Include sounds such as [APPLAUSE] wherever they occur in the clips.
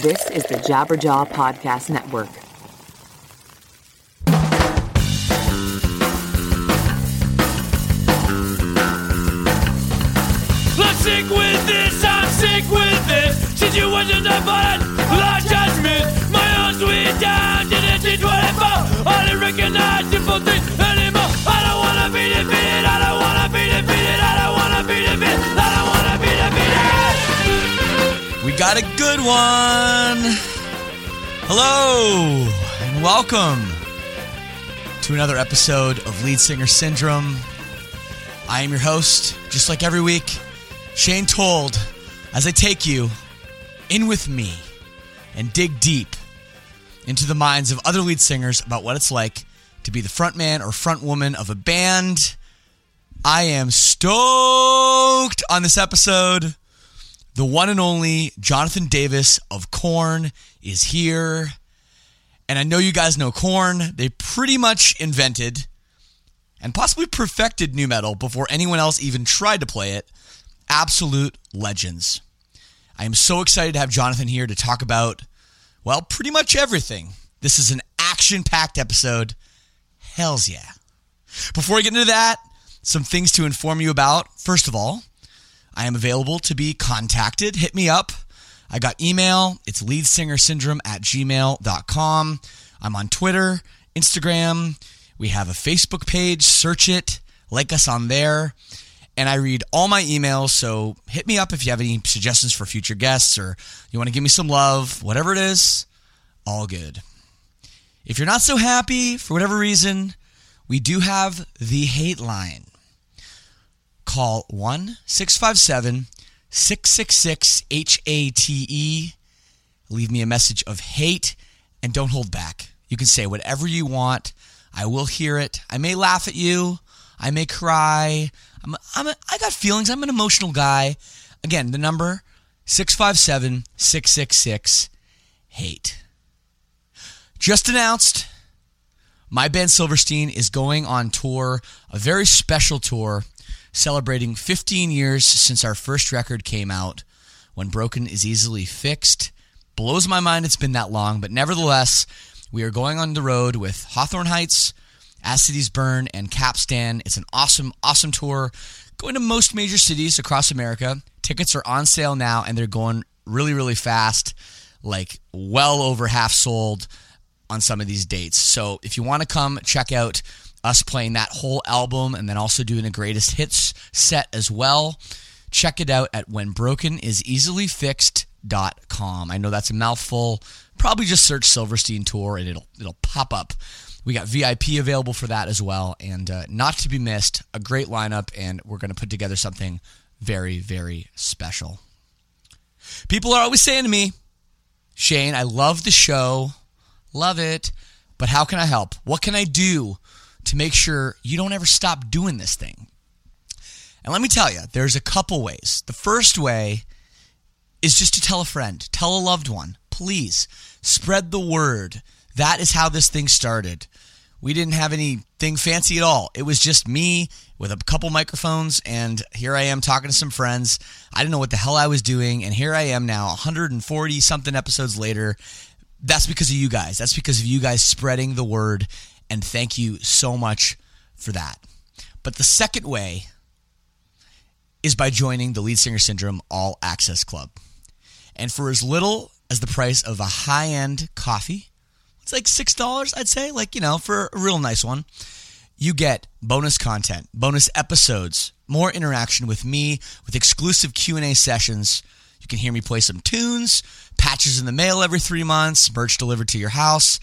This is the Jabberjaw Podcast Network. I'm sick with this, I'm sick with this. Situations I find lost judgment. My own sweet down didn't what I found. I recognize simple things got a good one. Hello and welcome to another episode of Lead Singer Syndrome. I am your host, just like every week, Shane Told, as I take you in with me and dig deep into the minds of other lead singers about what it's like to be the frontman or frontwoman of a band. I am stoked on this episode. The one and only Jonathan Davis of Korn is here. And I know you guys know Korn. They pretty much invented and possibly perfected nu metal before anyone else even tried to play it. Absolute legends. I am so excited to have Jonathan here to talk about, well, pretty much everything. This is an action packed episode. Hells yeah. Before we get into that, some things to inform you about. First of all, I am available to be contacted. Hit me up. I got email. It's leadsingersyndrome at gmail.com. I'm on Twitter, Instagram. We have a Facebook page. Search it. Like us on there. And I read all my emails. So hit me up if you have any suggestions for future guests or you want to give me some love, whatever it is, all good. If you're not so happy for whatever reason, we do have the hate line call 1 657 666 HATE. Leave me a message of hate and don't hold back. You can say whatever you want. I will hear it. I may laugh at you. I may cry. I'm, I'm a, I got feelings. I'm an emotional guy. Again, the number 657 666 hate. Just announced my band Silverstein is going on tour, a very special tour celebrating 15 years since our first record came out, When Broken is Easily Fixed. Blows my mind it's been that long, but nevertheless, we are going on the road with Hawthorne Heights, As Cities Burn, and Capstan. It's an awesome, awesome tour. Going to most major cities across America. Tickets are on sale now, and they're going really, really fast, like well over half sold on some of these dates. So if you want to come check out us playing that whole album and then also doing a greatest hits set as well. Check it out at whenbrokeniseasily.fixed.com. I know that's a mouthful. Probably just search Silverstein Tour and it'll it'll pop up. We got VIP available for that as well, and uh, not to be missed, a great lineup, and we're going to put together something very, very special. People are always saying to me, Shane, I love the show, love it, but how can I help? What can I do to make sure you don't ever stop doing this thing. And let me tell you, there's a couple ways. The first way is just to tell a friend, tell a loved one. Please spread the word. That is how this thing started. We didn't have anything fancy at all. It was just me with a couple microphones, and here I am talking to some friends. I didn't know what the hell I was doing, and here I am now, 140 something episodes later. That's because of you guys. That's because of you guys spreading the word and thank you so much for that. But the second way is by joining the Lead Singer Syndrome All Access Club. And for as little as the price of a high end coffee, it's like $6, I'd say, like, you know, for a real nice one, you get bonus content, bonus episodes, more interaction with me, with exclusive Q&A sessions. You can hear me play some tunes, patches in the mail every 3 months, merch delivered to your house,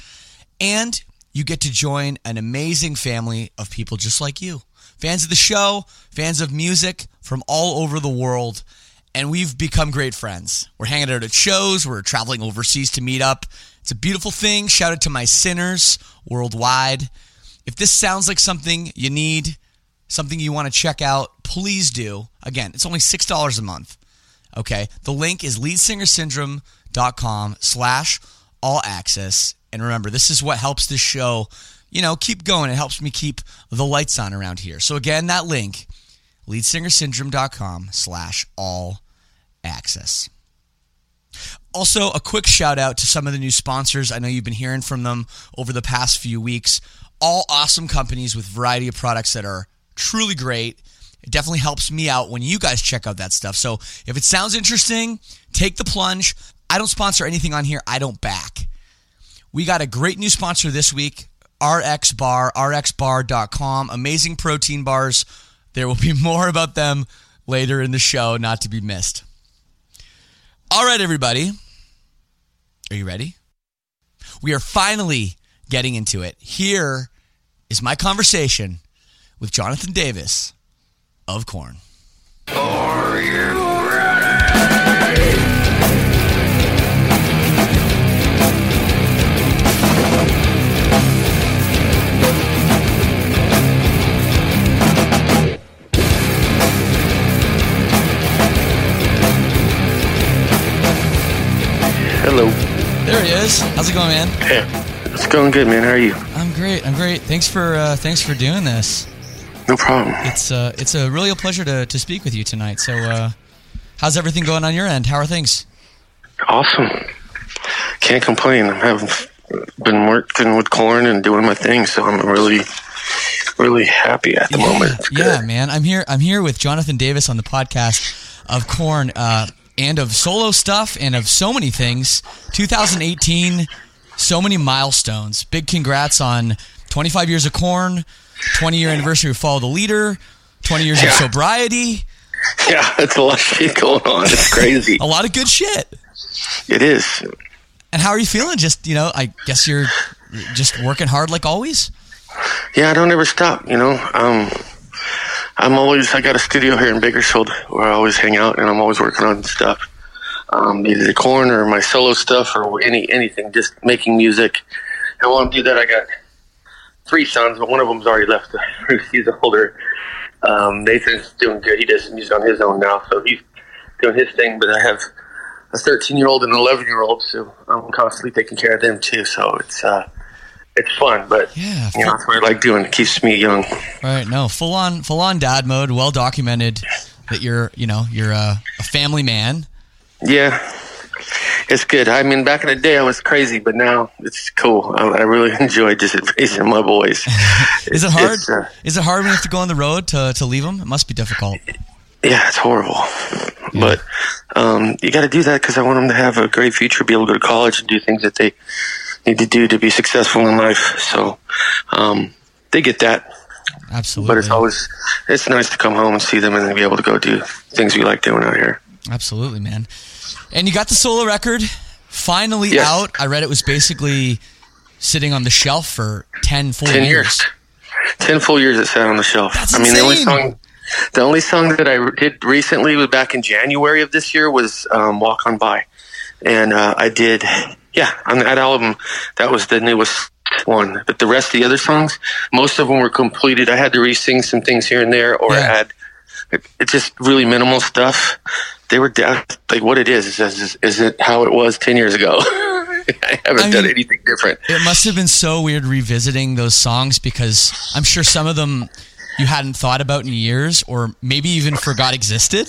and you get to join an amazing family of people just like you. Fans of the show, fans of music from all over the world, and we've become great friends. We're hanging out at shows, we're traveling overseas to meet up. It's a beautiful thing. Shout out to my sinners worldwide. If this sounds like something you need, something you want to check out, please do. Again, it's only $6 a month. Okay. The link is leadsingersyndrome.com slash all access. And remember, this is what helps this show, you know, keep going. It helps me keep the lights on around here. So again, that link, leadsingersyndrome.com slash all access. Also, a quick shout out to some of the new sponsors. I know you've been hearing from them over the past few weeks. All awesome companies with variety of products that are truly great. It definitely helps me out when you guys check out that stuff. So if it sounds interesting, take the plunge. I don't sponsor anything on here I don't back. We got a great new sponsor this week, RX Bar, rxbar.com. Amazing protein bars. There will be [LAUGHS] more about them later in the show, not to be missed. All right, everybody. Are you ready? We are finally getting into it. Here is my conversation with Jonathan Davis of Korn. Hello. There he is. How's it going, man? Yeah, it's going good, man. How are you? I'm great. I'm great. Thanks for uh, thanks for doing this. No problem. It's uh, it's a really a pleasure to, to speak with you tonight. So, uh, how's everything going on your end? How are things? Awesome. Can't complain. I have been working with Korn and doing my thing, so I'm really, really happy at the moment. Yeah, man. I'm here. I'm here with Jonathan Davis on the podcast of Korn. uh, and of solo stuff and of so many things. 2018, so many milestones. Big congrats on 25 years of Korn, 20 year anniversary of Follow the Leader, 20 years of sobriety. Yeah, it's a lot of shit going on. It's crazy. A lot of good shit. it is. And how are you feeling? Just you know, I guess you're just working hard like always. Yeah, I don't ever stop. You know, um, I'm always. I got a studio here in Bakersfield where I always hang out, and I'm always working on stuff. Um, either the Korn or my solo stuff or any anything, just making music. And while I do that, I got three sons, but one of them's already left. he's older. Um, Nathan's doing good. He does music on his own now, so he's doing his thing. But I have a 13 year old and an 11 year old, so I'm constantly taking care of them too. So it's uh, it's fun, but Yeah, you know, that's what I like doing. It keeps me young. Right. No, full on, full on dad mode. Well documented that you're, you know, you're a, a family man. Yeah, it's good. I mean, back in the day, I was crazy, but now it's cool. I, I really [LAUGHS] enjoy just raising my boys. [LAUGHS] Is it hard? Uh, Is it hard when you have to go on the road to, to leave them? It must be difficult. yeah, it's horrible, but um, you got to do that because I want them to have a great future, be able to go to college and do things that they need to do to be successful in life. So um, they get that, Absolutely. but it's always it's nice to come home and see them and be able to go do things we like doing out here. Absolutely, man. And you got the solo record finally Yes. out. I read it was basically sitting on the shelf for 10 full Ten years. years. Ten full years it sat on the shelf. That's I mean, the only insane. song, the only song that I did recently was back in January of this year was um, "Walk On By," and uh, I did, yeah, on that album, that was the newest one. But the rest of the other songs, most of them were completed. I had to re-sing some things here and there, or Yeah. add. It's just really minimal stuff. They were da- like what it is. Is, is, is it how it was ten years ago? [LAUGHS] I haven't I done mean- anything different. It must have been so weird revisiting those songs because I'm sure some of them you hadn't thought about in years or maybe even forgot existed.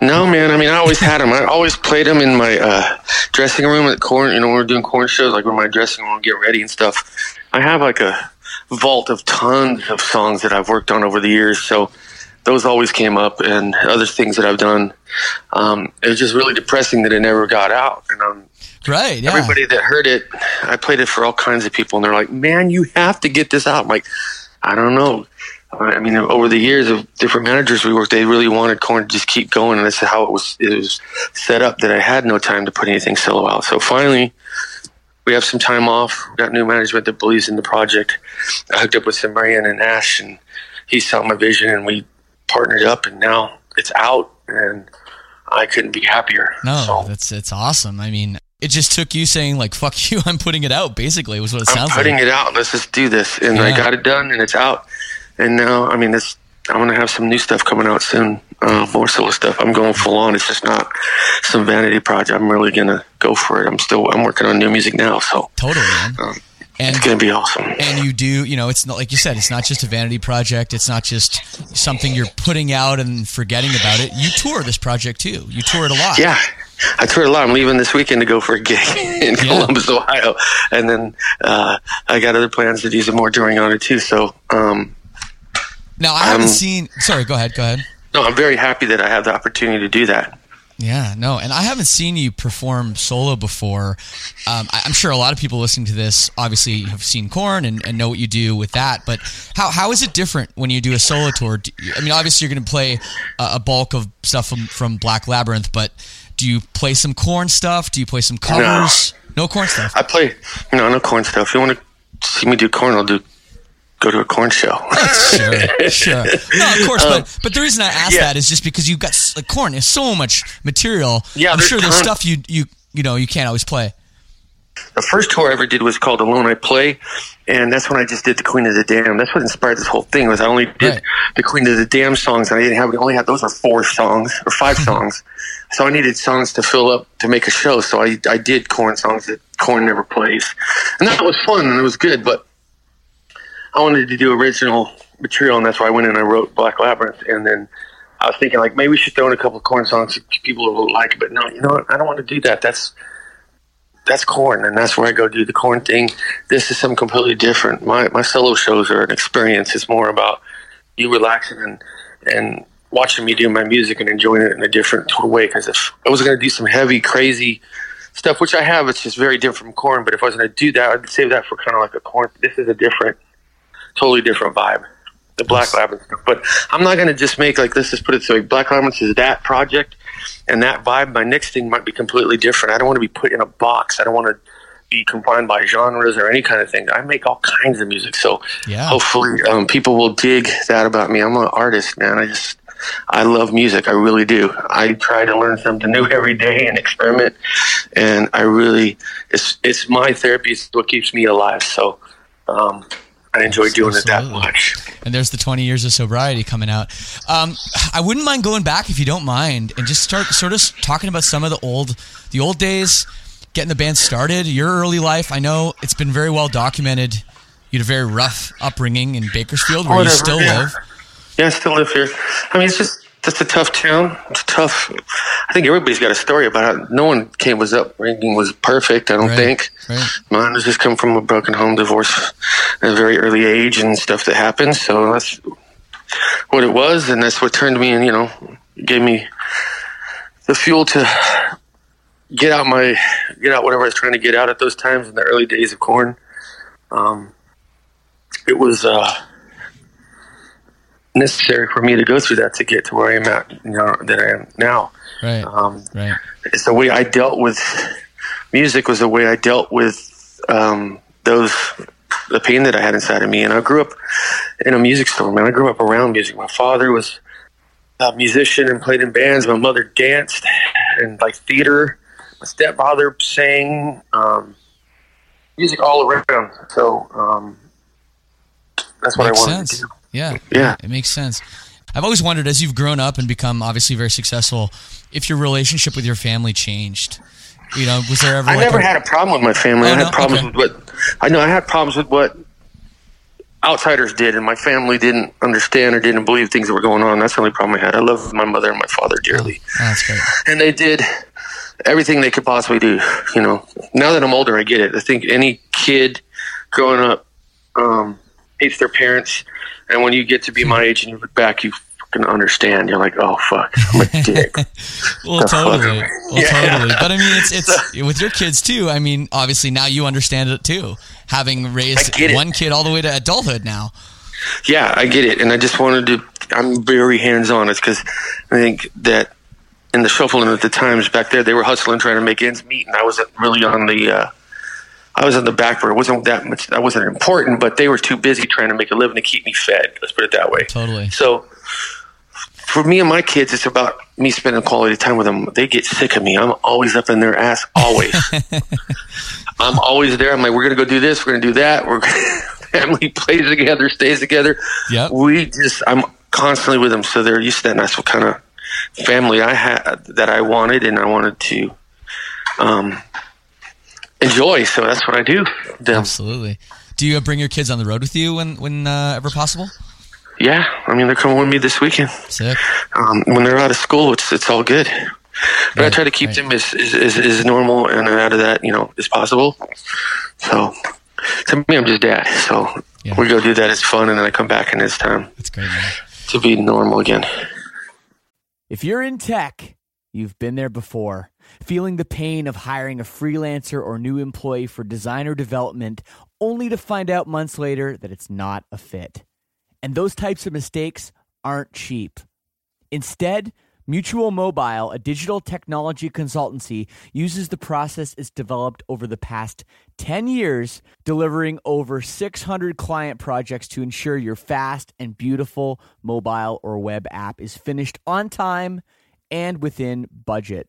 No, man. I mean, I always had them. I always played them in my uh, dressing room at Korn. You know, when we are doing Korn shows, like when my dressing room get ready and stuff. I have like a vault of tons of songs that I've worked on over the years. So those always came up, and other things that I've done. Um, it was just really depressing that it never got out. And um, Right. Yeah. everybody that heard it, I played it for all kinds of people, and they're like, "Man, you have to get this out." I'm like, I don't know. I mean, over the years of different managers we worked, they really wanted Korn to just keep going, and that's how it was. It was set up that I had no time to put anything solo out. So finally, we have some time off. We got new management that believes in the project. I hooked up with Sumerian and Ash, and he saw my vision, and we partnered up, and now it's out, and I couldn't be happier. No, So- that's it's awesome. I mean, it just took you saying like "fuck [LAUGHS] you," I'm putting it out. Basically, was what it sounds. I'm putting like. it out. Let's just do this, and I got it done, and it's out. And now, I mean, it's. I'm gonna have some new stuff coming out soon. Uh, more solo stuff. I'm going full on. It's just not some vanity project. I'm really gonna go for it. I'm still. I'm working on new music now, so Totally, man. um, And it's gonna be awesome. and you do, you know, it's not like you said, it's not just a vanity project. It's not just something you're putting out and forgetting about it. You tour this project too. You tour it a lot. Yeah, I toured a lot. I'm leaving this weekend to go for a gig [LAUGHS] in Yeah. Columbus, Ohio, and then uh, I got other plans to do some more touring on it too. So, um, Now I haven't Um, seen. Sorry, go ahead. Go ahead. no, I'm very happy that I have the opportunity to do that. Yeah, no, and I haven't seen you perform solo before. Um, I, I'm sure a lot of people listening to this obviously have seen Korn and, and know what you do with that. But how how is it different when you do a solo tour? You- I mean, obviously you're going to play a, a bulk of stuff from, from Black Labyrinth, but do you play some Korn stuff? Do you play some covers? No, Korn stuff. I play, no, no Korn stuff. If you want to see me do Korn, I'll do go to a Korn show. [LAUGHS] sure, sure. No, of course, but but the reason I ask Um, yeah. that is just because you've got like Korn is so much material. Yeah, I'm there's sure there's stuff you you you know you can't always play. the first tour I ever did was called Alone I Play, and that's when I just did the Queen of the Damned. That's what inspired this whole thing. Was I only did Right. the Queen of the Damned songs, and I didn't have only had those were four songs or five songs, so I needed songs to fill up to make a show. So I I did Korn songs that Korn never plays, and that was fun and it was good. But I wanted to do original material, and that's why I went in and I wrote Black Labyrinth, and then. I was thinking like maybe we should throw in a couple of Korn songs people will like, it. but no, you know what? I don't want to do that. That's that's Korn, and that's where I go do the Korn thing. This is something completely different. My my solo shows are an experience. It's more about you relaxing and and watching me do my music and enjoying it in a different way. Because if I was going to do some heavy, crazy stuff, which I have, it's just very different from Korn. But if I was going to do that, I'd save that for kind of like a Korn. This is a different, totally different vibe. The Black Labyrinth stuff. But I'm not going to just make like let's just put it this way. Black Labyrinth is that project and that vibe. My next thing might be completely different. I don't want to be put in a box. I don't want to be confined by genres or any kind of thing. I make all kinds of music, so Yeah. hopefully um, people will dig that about me. I'm an artist, man. I just I love music. I really do. I try to learn something new [LAUGHS] every day and experiment, and I really it's it's my therapy. It's what keeps me alive. So. Um, I enjoy doing it that much. and there's the 20 years of sobriety coming out. Um, I wouldn't mind going back if you don't mind, and just start sort of talking about some of the old, the old days, getting the band started, your early life. I know it's been very well documented. You had a very rough upbringing in Bakersfield, where you still yeah. live. Yeah, I still live here. I mean, it's just just a tough town. It's tough. I think everybody's got a story about it. No one came was upbringing was perfect. I don't Right, think. right. Mine was just come from a broken home, divorce at a very early age, and stuff that happened. So that's what it was, and that's what turned me and you know gave me the fuel to get out my get out whatever I was trying to get out at those times in the early days of Korn. Um, it was. uh necessary for me to go through that to get to where I am at, you know, that I am now. Right, Um, right. it's the way I dealt with music was the way I dealt with um, those the pain that I had inside of me. And I grew up in a music store, man. I grew up around music. My father was a musician and played in bands. My mother danced and like theater. My stepfather sang um, music all around. So um, that's what Makes I wanted sense. to do. Yeah, Yeah. it makes sense. I've always wondered, as you've grown up and become obviously very successful, if your relationship with your family changed. You know, was there ever? I like never a- had a problem with my family. Oh, I had no? problems Okay. with what I know. I had problems with what outsiders did, and my family didn't understand or didn't believe things that were going on. That's the only problem I had. I love my mother and my father dearly, Oh, that's great. and they did everything they could possibly do. You know, now that I'm older, I get it. I think any kid growing up um, hates their parents, and when you get to be my age and you look back, you fucking understand. You're like, oh fuck, I'm a [LAUGHS] dick. Well, The totally. Well, [LAUGHS] Yeah. totally. But I mean, it's it's with your kids too. I mean, obviously now you understand it too, having raised I get it. one kid all the way to adulthood now. Yeah, I get it, and I just wanted to. I'm very hands on. It's because I think that in the shuffling at the times back there, they were hustling, trying to make ends meet, and I wasn't really on the. Uh, I was on the back burner. It wasn't that much. That wasn't important, but they were too busy trying to make a living to keep me fed. Let's put it that way. Totally. So, for me and my kids, it's about me spending quality time with them. They get sick of me. I'm always up in their ass, always. [LAUGHS] I'm always there. I'm like, we're gonna go do this. We're gonna do that. We're [LAUGHS] family plays together, stays together. Yeah. We just, I'm constantly with them, so they're used to that. And that's what kind of family I had that I wanted, and I wanted to um, enjoy. So that's what I do. Them. Absolutely. Do you bring your kids on the road with you when when uh, ever possible? Yeah, I mean, they're coming with me this weekend. Sick. um, when they're out of school, it's it's all good. But I try to keep right. them as, as, as, as normal and out of that, you know, as possible. So to me, I'm just dad. So Yeah. we go do that. It's fun, and then I come back and it's time That's great, man. to be normal again. If you're in tech, you've been there before. Feeling the pain of hiring a freelancer or new employee for designer development only to find out months later that it's not a fit. And those types of mistakes aren't cheap. Instead, Mutual Mobile, a digital technology consultancy, uses the process it's developed over the past 10 years, delivering over 600 client projects to ensure your fast and beautiful mobile or web app is finished on time and within budget.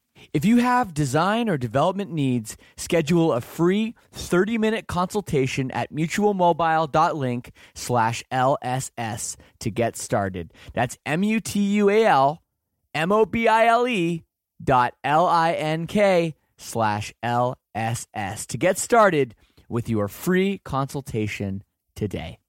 If you have design or development needs, schedule a free 30-minute consultation at mutualmobile.link slash LSS to get started. That's M-U-T-U-A-L M-O-B-I-L-E dot L-I-N-K slash L-S-S to get started with your free consultation today.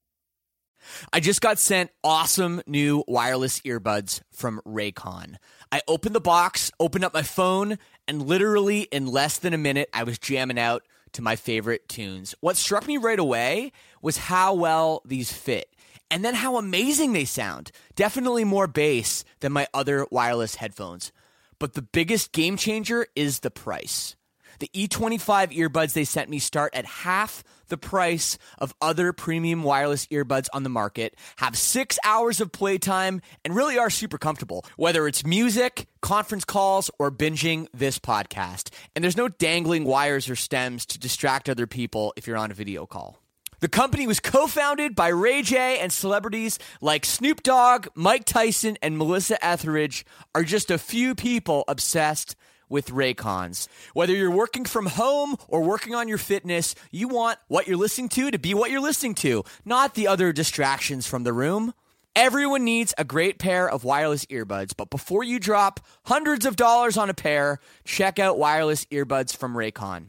I just got sent awesome new wireless earbuds from Raycon. I opened the box, opened up my phone, and literally in less than a minute, I was jamming out to my favorite tunes. What struck me right away was how well these fit. And then how amazing they sound. Definitely more bass than my other wireless headphones. But the biggest game changer is the price. The E25 earbuds they sent me start at half the price of other premium wireless earbuds on the market, have six hours of playtime, and really are super comfortable, whether it's music, conference calls, or binging this podcast. And there's no dangling wires or stems to distract other people if you're on a video call. The company was co founded by Ray J, and celebrities like Snoop Dogg, Mike Tyson, and Melissa Etheridge are just a few people obsessed with Raycons. Whether you're working from home or working on your fitness, you want what you're listening to to be what you're listening to, not the other distractions from the room. Everyone needs a great pair of wireless earbuds, but before you drop hundreds of dollars on a pair, check out wireless earbuds from Raycon.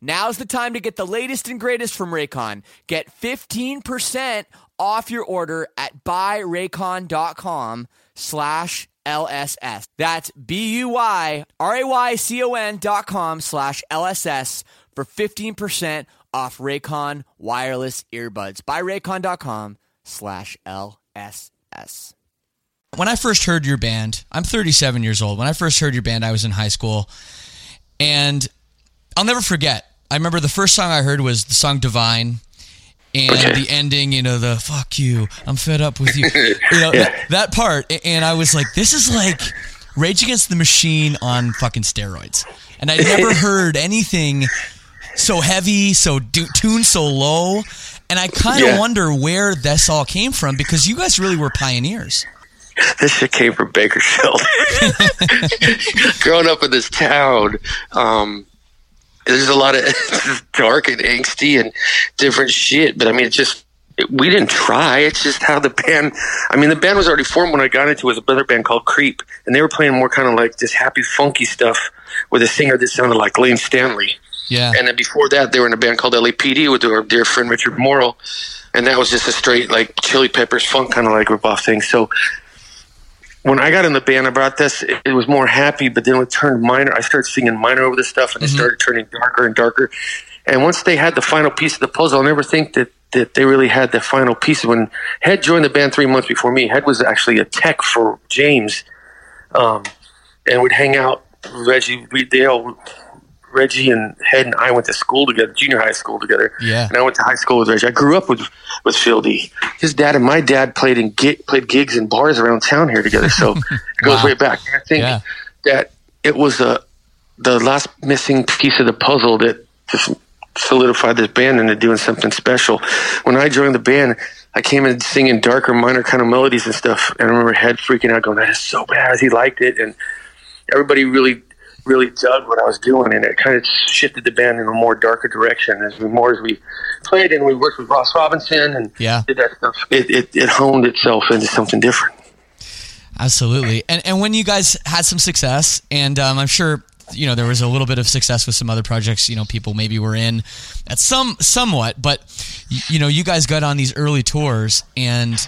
Now's the time to get the latest and greatest from Raycon. Get 15% off your order at buyraycon.com slash LSS. That's B-U-Y-R-A-Y-C-O-N dot com slash LSS for 15% off Raycon wireless earbuds. Buyraycon.com slash LSS. when I first heard your band, I'm 37 years old. When I first heard your band, I was in high school, and I'll never forget. I remember the first song I heard was the song "Divine," and Okay. the ending. You know, the "fuck you," I'm fed up with you. [LAUGHS] You know that, that part, and I was like, "This is like Rage Against the Machine on fucking steroids." And I never [LAUGHS] heard anything so heavy, so du- tuned so low. And I kind of Yeah. wonder where this all came from because you guys really were pioneers. This shit came from Bakersfield. [LAUGHS] Growing up in this town, um, there's a lot of [LAUGHS] dark and angsty and different shit. But I mean, it's just we didn't try. It's just how the band. I mean, the band was already formed when I got into it. It was another band called Creep, and they were playing more kind of like this happy, funky stuff with a singer that sounded like Layne Staley. Yeah. And then before that, they were in a band called LAPD with our dear friend Richard Morrill, and that was just a straight like Chili Peppers funk kind of like rip off thing. So when I got in the band, I brought this. It, it was more happy, but then it turned minor. I started singing minor over the stuff, and it started turning darker and darker. And once they had the final piece of the puzzle, I'll never think that that they really had the final piece. When Head joined the band three months before me, Head was actually a tech for James, um, and would hang out. Reggie, we, they all Reggie and Head and I went to school together, junior high school together. Yeah. And I went to high school with Reggie. I grew up with with Fieldy. His dad and my dad played in gi- played gigs in bars around town here together. So [LAUGHS] it goes Wow. way back. And I think Yeah. that it was uh, the last missing piece of the puzzle that just solidified this band into doing something special. When I joined the band, I came in singing darker, minor kind of melodies and stuff. And I remember Head freaking out, going, "That is so bad." He liked it, and everybody really really dug what I was doing, and it kind of shifted the band in a more darker direction as we more as we played and we worked with Ross Robinson and Yeah. did that stuff. It, it it honed itself into something different. Absolutely. And and when you guys had some success, and um, I'm sure you know there was a little bit of success with some other projects. You know, people maybe were in at some somewhat, but you know, you guys got on these early tours, and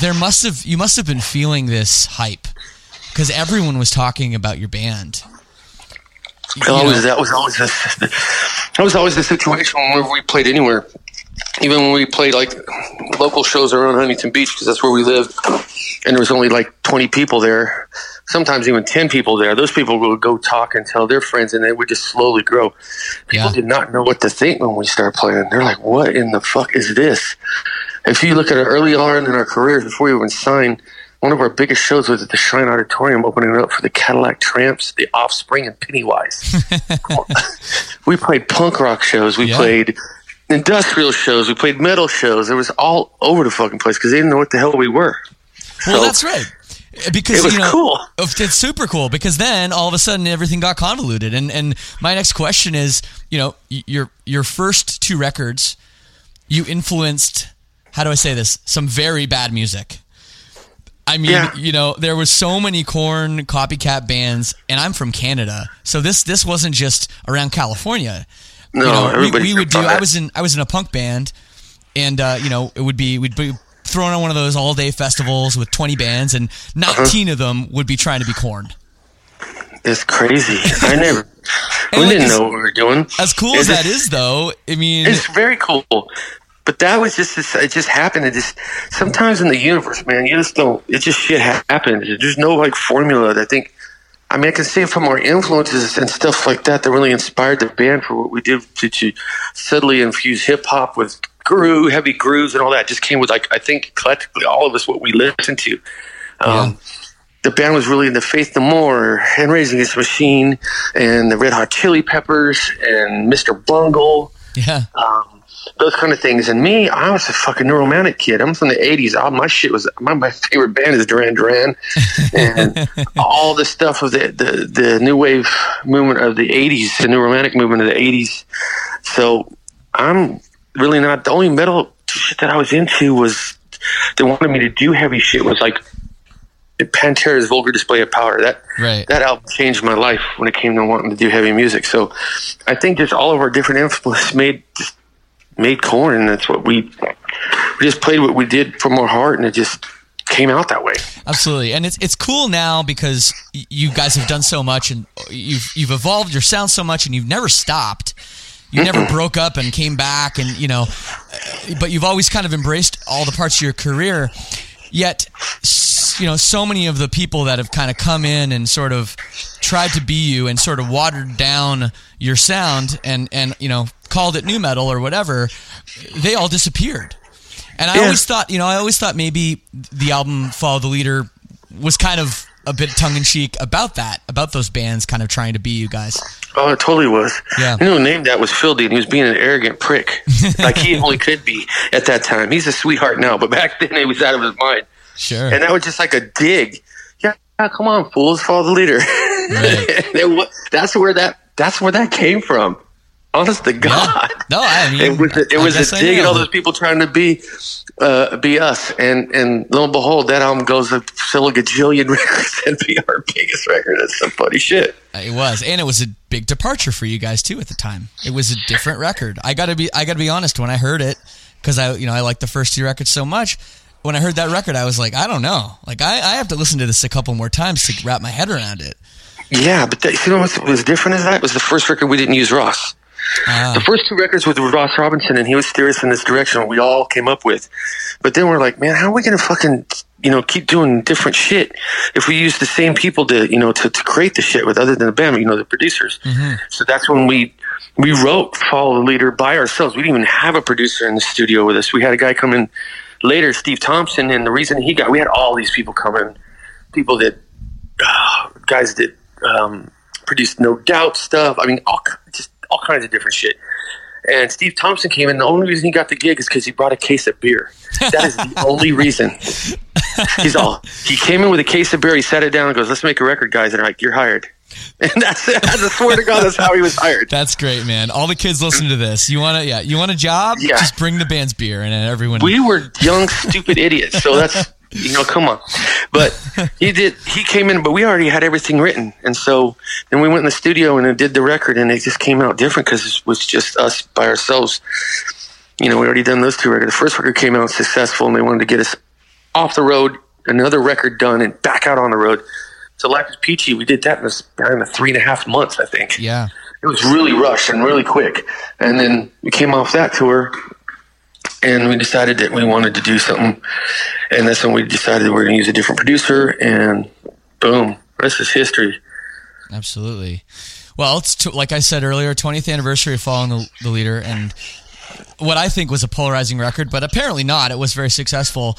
there must have you must have been feeling this hype because everyone was talking about your band. Always know, that was always the, that was always the situation whenever we played anywhere. Even when we played like local shows around Huntington Beach, because that's where we lived, and there was only like twenty people there, sometimes even ten people there. Those people would go talk and tell their friends, and it would just slowly grow. People Yeah. did not know what to think when we started playing. They're like, "What in the fuck is this?" If you look at it early on in our careers, before we even signed, one of our biggest shows was at the Shrine Auditorium, opening it up for the Cadillac Tramps, the Offspring, and Pennywise. [LAUGHS] we played punk rock shows. We Yeah. played industrial shows. We played metal shows. It was all over the fucking place because they didn't know what the hell we were. well, So, that's right. Because It was you know, cool. It's super cool because then all of a sudden everything got convoluted. And and my next question is, you know, your your first two records, you influenced. How do I say this? Some very bad music. I mean, Yeah. you know, there was so many Korn copycat bands, and I'm from Canada, so this this wasn't just around California. No, you know, we, everybody we would do. tried I was in I was in a punk band, and uh, you know, it would be we'd be thrown on one of those all day festivals with 20 bands, and Uh-huh. 19 of them would be trying to be Korn. It's crazy. I [LAUGHS] never. We like didn't know what we were doing. As cool It as that is, though, I mean, It's very cool. But that was just it. Just happened. It just sometimes in the universe, man. You just don't. It just shit happens. There's no like formula. that I think. I mean, I can say from our influences and stuff like that that really inspired the band for what we did to, to subtly infuse hip hop with groove, heavy grooves, and all that. Just came with like I think collectively all of us what we listened to. Um, The band was really into Faith No More and Rage Against the Machine and the Red Hot Chili Peppers and Mr. Bungle yeah, um, those kind of things. And me, I was a fucking neuromantic kid. I'm from the '80s. All my shit was my, my favorite band is Duran Duran, and [LAUGHS] all the stuff of the, the the new wave movement of the '80s, the new romantic movement of the '80s. So I'm really not the only metal shit that I was into was they wanted me to do heavy shit was like Pantera's Vulgar Display of Power. That Right. that album changed my life when it came to wanting to do heavy music. So I think just all of our different influences made just made Korn, and that's what we we just played what we did from our heart, and it just came out that way. absolutely. And it's it's cool now because you guys have done so much, and you've you've evolved your sound so much, and you've never stopped. You never broke up and came back, and you know, uh, but you've always kind of embraced all the parts of your career. Yet, you know, so many of the people that have kind of come in and sort of tried to be you and sort of watered down your sound and and you know called it nu metal or whatever, they all disappeared. And I Yeah. always thought, you know, I always thought maybe the album "Follow the Leader" was kind of a bit tongue in cheek about that, about those bands kind of trying to be you guys. Oh, it totally was. Yeah. You know, who named that was Phil Dean. He was being an arrogant prick, [LAUGHS] like he only could be at that time. He's a sweetheart now, but back then he was out of his mind. Sure. and that was just like a dig. Yeah, come on, fools, follow the leader. Right. [LAUGHS] That's where that that's where that came from. Honest to God. No, I mean, it was a, it was a dig at all those people trying to be uh, be us, and and lo and behold, that album goes to sell a gajillion [LAUGHS] records and be our biggest record. That's some funny shit. It was, and it was a big departure for you guys too at the time. It was a different record. I gotta be, I gotta be honest. When I heard it, because I, you know, I like the first two records so much. When I heard that record, I was like, I don't know. Like, I, I have to listen to this a couple more times to wrap my head around it. Yeah, but that, you know what was different is that it was the first record we didn't use Ross. Ah. The first two records with Ross Robinson, and he was steer us in this direction. We all came up with, but then we're like, man, how are we gonna fucking you know keep doing different shit if we use the same people to you know to, to create the shit with other than the band, you know, the producers. So that's when we we wrote "Follow the Leader" by ourselves. We didn't even have a producer in the studio with us. We had a guy come in later, Steve Thompson, and the reason he got we had all these people come in, people that uh, guys that um, produced No Doubt stuff. I mean, all just all kinds of different shit. And Steve Thompson came in. The only reason he got the gig is because he brought a case of beer. That is the [LAUGHS] only reason. He's all. He came in with a case of beer. He sat it down and goes, "Let's make a record, guys." And they're like, "You're hired." [LAUGHS] And that's it. I swear to God, that's how he was hired. That's great, man. All the kids listen to this. You want to, yeah, you want a job? Yeah. Just bring the band's beer, and everyone. We were young, stupid idiots. So that's you know, come on. But [LAUGHS] he did. He came in, but we already had everything written, and so then we went in the studio and did the record, and it just came out different because it was just us by ourselves. You know, we already done those two records. The first record came out successful, and they wanted to get us off the road, another record done, and back out on the road. So Life is Peachy, we did that in a span of three and a half months, I think. yeah. It was really rushed and really quick. And then we came off that tour and we decided that we wanted to do something. And that's when we decided we're going to use a different producer. And boom, rest is history. Absolutely. Well, it's t- like I said earlier, 20th anniversary of Following the, the Leader, and what I think was a polarizing record, but apparently not. It was very successful.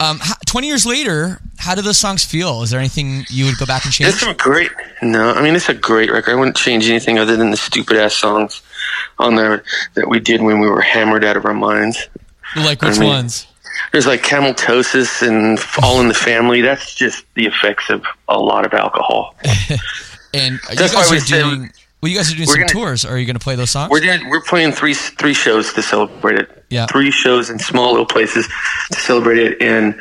Um, how, 20 years later, how do those songs feel? Is there anything you would go back and change? It's some great. No, I mean, it's a great record. I wouldn't change anything other than the stupid ass songs on there that we did when we were hammered out of our minds. Like which I mean- ones? There's like Cameltosis and All in the Family. That's just the effects of a lot of alcohol. [LAUGHS] And you That's guys why are said doing. Well, you guys are doing some gonna- tours. Are you going to play those songs? We're doing, we're playing three three shows to celebrate it. Yeah. three shows in small little places to celebrate it, and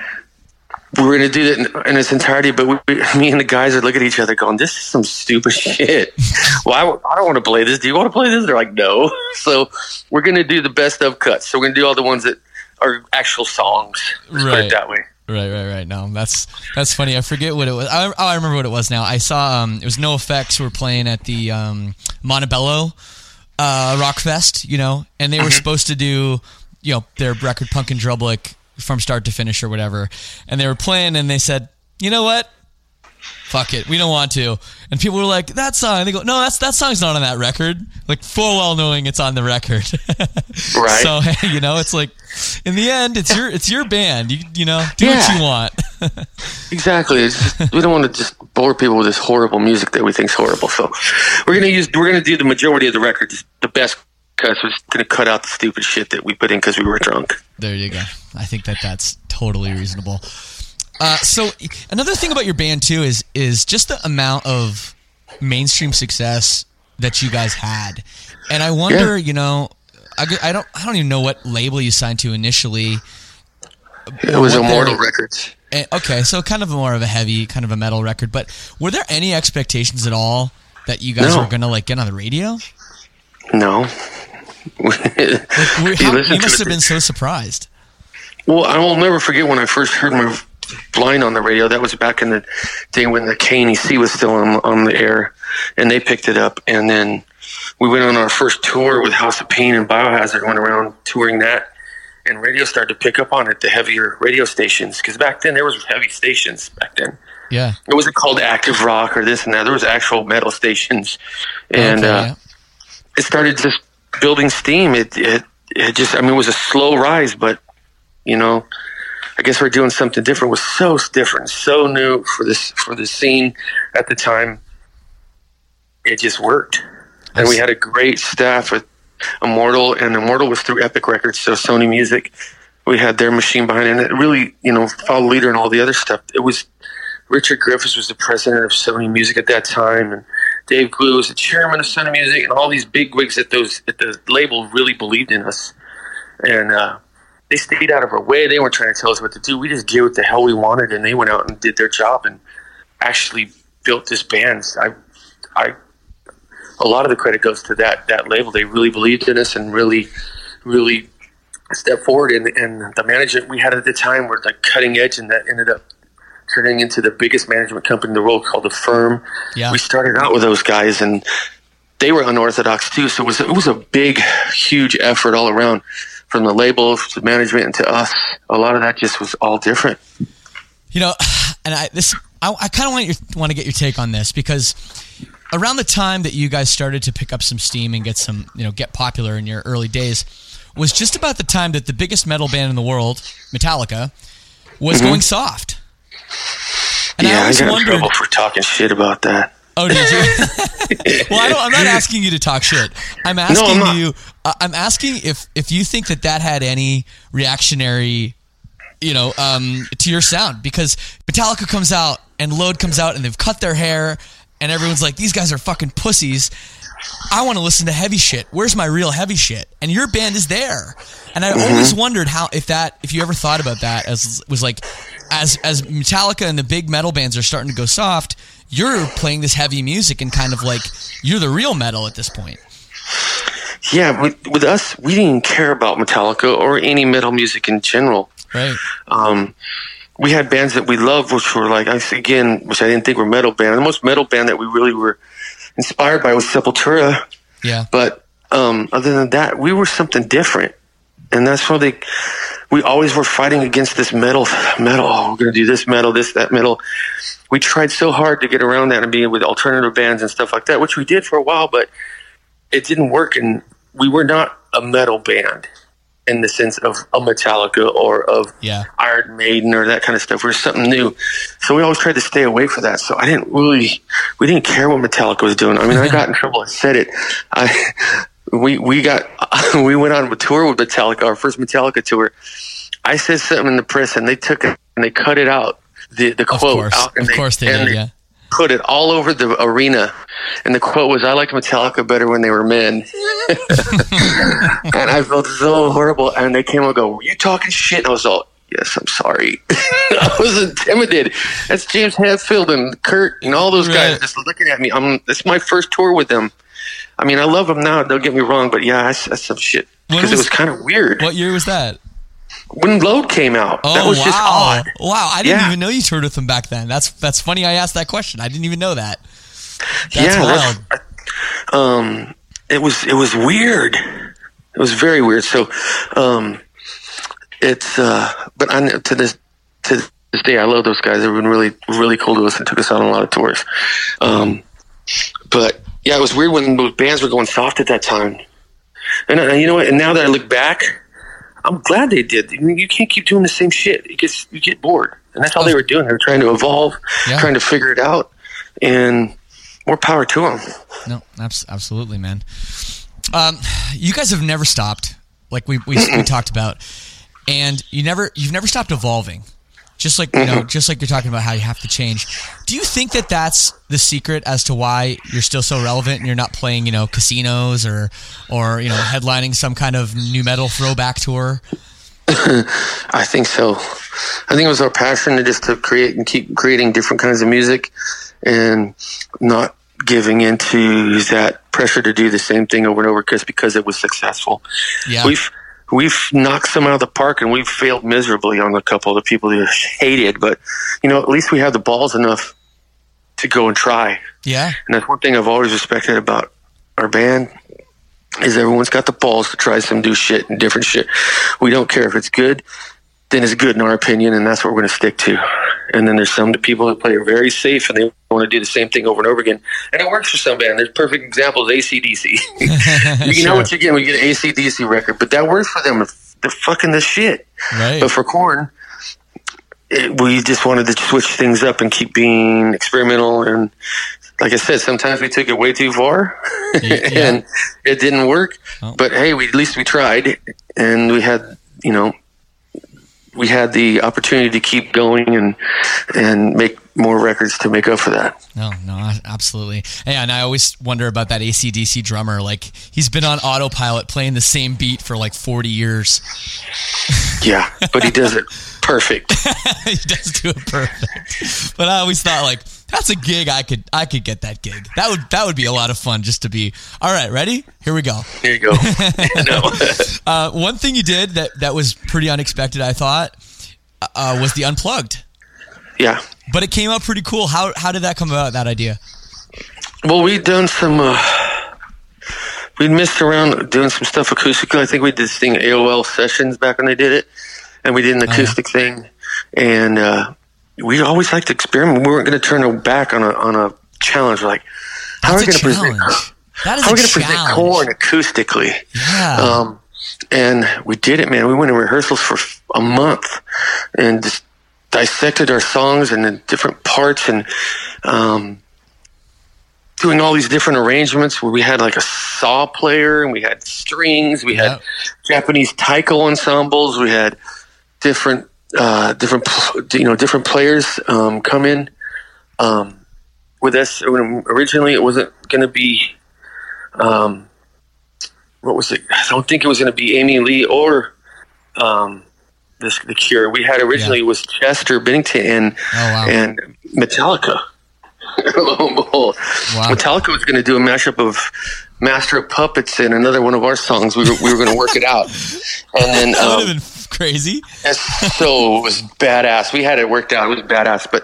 we're going to do that in, in its entirety. But we, we- [LAUGHS] me and the guys are looking at each other, going, "This is some stupid shit. [LAUGHS] Why? would- I don't want to play this. Do you want to play this?" They're like, "No." [LAUGHS] So we're going to do the best of cuts. So we're going to do all the ones that are actual songs. Let's put Right. it that way. Right, right, right. No, that's that's funny. I forget what it was. I, oh, I remember what it was now. I saw um, it was NOFX were playing at the um, Montebello uh, Rock Fest, you know, and they were supposed to do, you know, their record Punk in Drublic from start to finish or whatever, and they were playing, and they said, you know what? Fuck it, we don't want to. And people were like, "That song." And they go, "No, that's that song's not on that record." Like full well knowing it's on the record. [LAUGHS] Right. So [LAUGHS] you know, it's like, in the end, it's your it's your band. You you know, do what you want. [LAUGHS] Exactly. It's just, we don't want to just bore people with this horrible music that we think's horrible. So we're gonna use we're gonna do the majority of the records, the best cuts. We're just gonna cut out the stupid shit that we put in because we were drunk. There you go. I think that that's totally reasonable. Uh, so another thing about your band too is is just the amount of mainstream success that you guys had, and I wonder, you know, I don't I don't even know what label you signed to initially. It was what Immortal Records. Eh, Okay, so kind of more of a heavy, kind of a metal record. But were there any expectations at all that you guys No. were gonna like get on the radio? No. [LAUGHS] We- You how- listen you must have been so surprised. Well, I will never forget when I first heard my blind on the radio. That was back in the day when the KNAC was still on, on the air, and they picked it up. And then we went on our first tour with House of Pain and Biohazard. Went around touring that, and radio started to pick up on it. The heavier radio stations, because back then there was heavy stations. Back then, Yeah. it wasn't called active rock or this and that. There was actual metal stations, and Okay, uh, yeah. it started just building steam. It, it it just I mean it was a slow rise, but you know, I guess we're doing something different. It was so different, so new for this for the scene at the time. It just worked, and we had a great staff with Immortal, and Immortal was through Epic Records, so Sony Music. We had their machine behind it, and it really, you know, follow leader and all the other stuff. It was Richard Griffiths was the president of Sony Music at that time, and Dave Glew was the chairman of Sony Music, and all these big wigs at those at the label really believed in us, and uh, they stayed out of our way. They weren't trying to tell us what to do. We just did what the hell we wanted, and they went out and did their job and actually built this band. I, I, a lot of the credit goes to that that label. They really believed in us and really, really stepped forward. And, and the management we had at the time were like cutting edge, and that ended up turning into the biggest management company in the world called the Firm. Yeah. We started out with those guys, and they were unorthodox too. So it was it was a big, huge effort all around, from the label to management and to us. A lot of that just was all different. You know, [SIGHS] and I this I, I kind of want your want to get your take on this because around the time that you guys started to pick up some steam and get some you know get popular in your early days was just about the time that the biggest metal band in the world, Metallica, was going soft. And Mm-hmm. yeah, I I, always got in trouble for talking shit about that. Oh, did you? [LAUGHS] [LAUGHS] well, I don't, I'm not asking you to talk shit. I'm asking I'm you. Uh, I'm asking if if you think that that had any reactionary, you know, um, to your sound because Metallica comes out and Load comes out and they've cut their hair and everyone's like, these guys are fucking pussies. I want to listen to heavy shit. Where's my real heavy shit? And your band is there. And I always wondered how if that if you ever thought about that as was like as as Metallica and the big metal bands are starting to go soft, you're playing this heavy music and kind of like you're the real metal at this point. Yeah, with, with us, we didn't care about Metallica or any metal music in general. Right. Um, we had bands that we loved, which were like, I again, which I didn't think were metal band. The most metal band that we really were inspired by was Sepultura. Yeah. But um, other than that, we were something different, and that's why they. We always were fighting against this metal, metal. Oh, we're gonna do this metal, this that metal. We tried so hard to get around that and be with alternative bands and stuff like that, which we did for a while, but it didn't work, and we were not a metal band in the sense of a Metallica or of Yeah. Iron Maiden or that kind of stuff. We're something new, so we always tried to stay away from that. So I didn't really, we didn't care what Metallica was doing. I mean, I got in [LAUGHS] trouble. I said it. I we we got [LAUGHS] we went on a tour with Metallica, our first Metallica tour. I said something in the press, and they took it and they cut it out. The the Of quote course. out, and Of course they did, yeah. Put it all over the arena, and the quote was, "I like Metallica better when they were men." and I felt so horrible. And they came and go, "Were you talking shit?" And I was all, "Yes, I'm sorry." [LAUGHS] I was intimidated. That's James Hetfield and Kirk and all those guys Right. just looking at me. I'm. It's my first tour with them. I mean, I love them now. Don't get me wrong, but yeah, that's, that's some shit because it was kind of weird What year was that? When Load came out. Oh that was wow! just odd. Wow, I didn't Yeah. even know you toured with them back then. That's that's funny. I asked that question. I didn't even know that. That's yeah, wild. that's- um, it was it was weird. It was very weird. So, um, it's uh, but I to this to this day, I love those guys. They've been really really cool to us and took us on a lot of tours. Um, but yeah, it was weird when those bands were going soft at that time. And uh, you know what? And now that I look back, I'm glad they did. You can't keep doing the same shit. It gets you get bored, and that's all they were doing. They were trying to evolve, Yeah. trying to figure it out, and more power to them. No, absolutely, man. Um, you guys have never stopped, like we we, we [CLEARS THROAT] talked about, and you never you've never stopped evolving. Just like you know, mm-hmm. just like you're talking about how you have to change. Do you think that that's the secret as to why you're still so relevant and you're not playing, you know, casinos or or you know, headlining some kind of nu metal throwback tour? [COUGHS] I think so. I think it was our passion to just to create and keep creating different kinds of music and not giving into that pressure to do the same thing over and over just because it was successful. Yeah. We've we've knocked some out of the park and we've failed miserably on a couple of the people who hated, but you know, at least we have the balls enough to go and try. Yeah. And that's one thing I've always respected about our band is everyone's got the balls to try some new shit and different shit. We don't care if it's good, then it's good in our opinion, and that's what we're going to stick to. And then there's some people that play it very safe and they want to do the same thing over and over again. And it works for some band. There's perfect examples, ACDC. [LAUGHS] you Sure. know what you get when you get an ACDC record, but that works for them. They're fucking the shit. Right. But for Korn, we just wanted to switch things up and keep being experimental. And like I said, sometimes we took it way too far, [LAUGHS] yeah. and it didn't work. Oh. But hey, we at least we tried, and we had you know we had the opportunity to keep going and and make more records to make up for that. No, no, absolutely. Yeah, and I always wonder about that ACDC drummer. Like, he's been on autopilot playing the same beat for like 40 years. [LAUGHS] Yeah, but he does it perfect. [LAUGHS] he does do it perfect. But I always thought, like, that's a gig I could I could get that gig. That would that would be a lot of fun just to be. All right, ready? Here we go. Here you go. [LAUGHS] no. Uh, one thing you did that that was pretty unexpected, I thought, uh, was the unplugged. yeah. But it came out pretty cool. How how did that come about? That idea? Well, we'd done some. Uh, we'd messed around doing some stuff acoustically. I think we did this thing AOL sessions back when they did it, and we did an acoustic thing. And uh, we always like to experiment. We weren't going to turn our back on a on a challenge. We're like, how That's are we going to present? That is How are we going to present Korn acoustically? Yeah. Um, and we did it, man. We went in rehearsals for a month and just dissected our songs and the different parts and um, doing all these different arrangements where we had like a saw player and we had strings, we had Yep. Japanese taiko ensembles, we had different uh, different you know different players um, come in. Um, with us. Originally, it wasn't going to be. Um, what was it? I don't think it was going to be Amy Lee or um, this the Cure. We had originally Yeah. was Chester Bennington and Oh, wow. and Metallica. Lo and behold, Wow. Metallica was going to do a mashup of Master of Puppets and another one of our songs. We were we were going to work it out, [LAUGHS] and then That would um, have been f- crazy. and so it was badass. We had it worked out. It was badass. But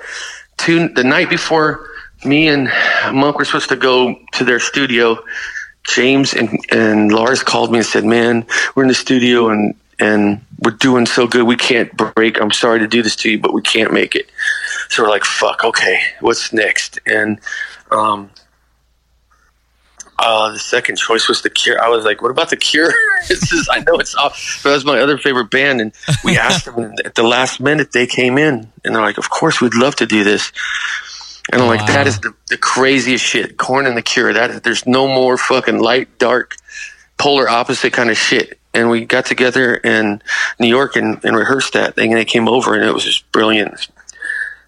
the night before, me and Monk were supposed to go to their studio. James and, and Lars called me and said, "Man, we're in the studio and and we're doing so good. We can't break. I'm sorry to do this to you, but we can't make it." So we're like, "Fuck. Okay, what's next?" And um, uh, the second choice was the Cure. I was like, "What about the Cure?" [LAUGHS] this is, I know it's off, but that was my other favorite band. And we [LAUGHS] asked them, at the last minute, they came in, and they're like, "Of course, we'd love to do this." And I'm like, "That is the, the craziest shit." Korn and the Cure. That there's no more fucking light, dark, polar opposite kind of shit. And we got together in New York and, and rehearsed that thing, and they came over, and it was just brilliant.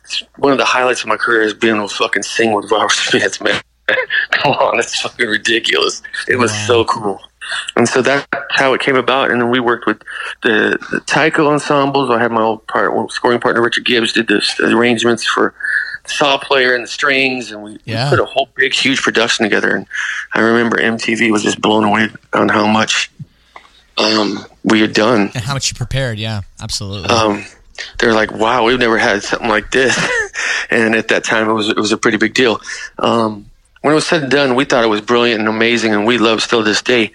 It's one of the highlights of my career is being able to fucking sing with Robert [LAUGHS] Smith, man. [LAUGHS] Come on, that's fucking ridiculous. It was Wow. so cool. And so that's how it came about. And then we worked with the, the taiko ensembles. I had my old part, well, scoring partner Richard Gibbs did the, arrangements for the saw player and the strings, and we, we put a whole big, huge production together. And I remember MTV was just blown away on how much um, we had done And how much you prepared. Yeah, absolutely. um, they're like, "Wow, we've never had something like this." [LAUGHS] and at that time, it was it was a pretty big deal. Um, when it was said and done, we thought it was brilliant and amazing, and we love still this day.